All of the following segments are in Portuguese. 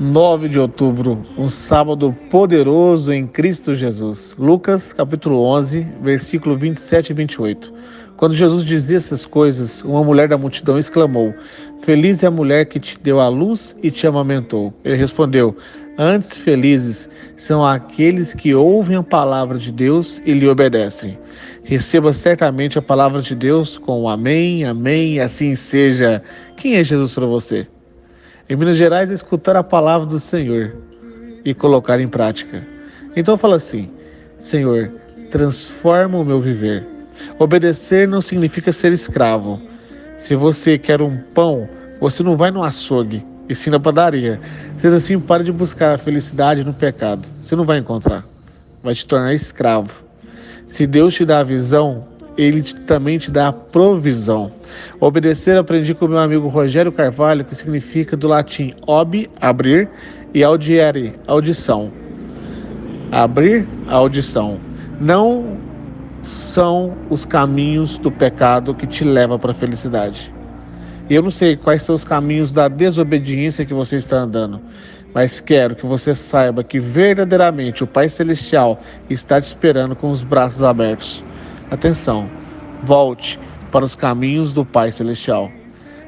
9 de outubro, um sábado poderoso em Cristo Jesus. Lucas, capítulo 11, versículo 27 e 28. Quando Jesus dizia essas coisas, uma mulher da multidão exclamou: Feliz é a mulher que te deu a luz e te amamentou. Ele respondeu: Antes felizes são aqueles que ouvem a palavra de Deus e lhe obedecem. Receba certamente a palavra de Deus com amém, amém, e assim seja. Quem é Jesus para você? Em Minas Gerais, escutar a palavra do Senhor e colocar em prática. Então fala assim: Senhor, transforma o meu viver. Obedecer não significa ser escravo. Se você quer um pão, você não vai no açougue, e sim na padaria. Sendo assim, pare de buscar a felicidade no pecado. Você não vai encontrar. Vai te tornar escravo. Se Deus te dá a visão, ele também te dá a provisão. Obedecer aprendi com meu amigo Rogério Carvalho, que significa do latim ob, abrir, e audiere, audição. Abrir a audição. Não são os caminhos do pecado que te leva para a felicidade. Eu não sei quais são os caminhos da desobediência que você está andando, mas quero que você saiba que verdadeiramente o Pai Celestial está te esperando com os braços abertos. Atenção, volte para os caminhos do Pai Celestial.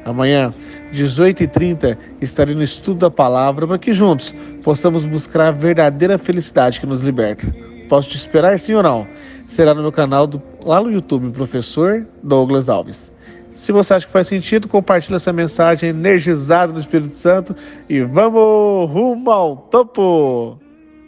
Amanhã, 18h30, estarei no estudo da palavra para que juntos possamos buscar a verdadeira felicidade que nos liberta. Posso te esperar, sim ou não? Será no meu canal do, lá no YouTube, Professor Douglas Alves. Se você acha que faz sentido, compartilhe essa mensagem energizada no Espírito Santo e vamos rumo ao topo!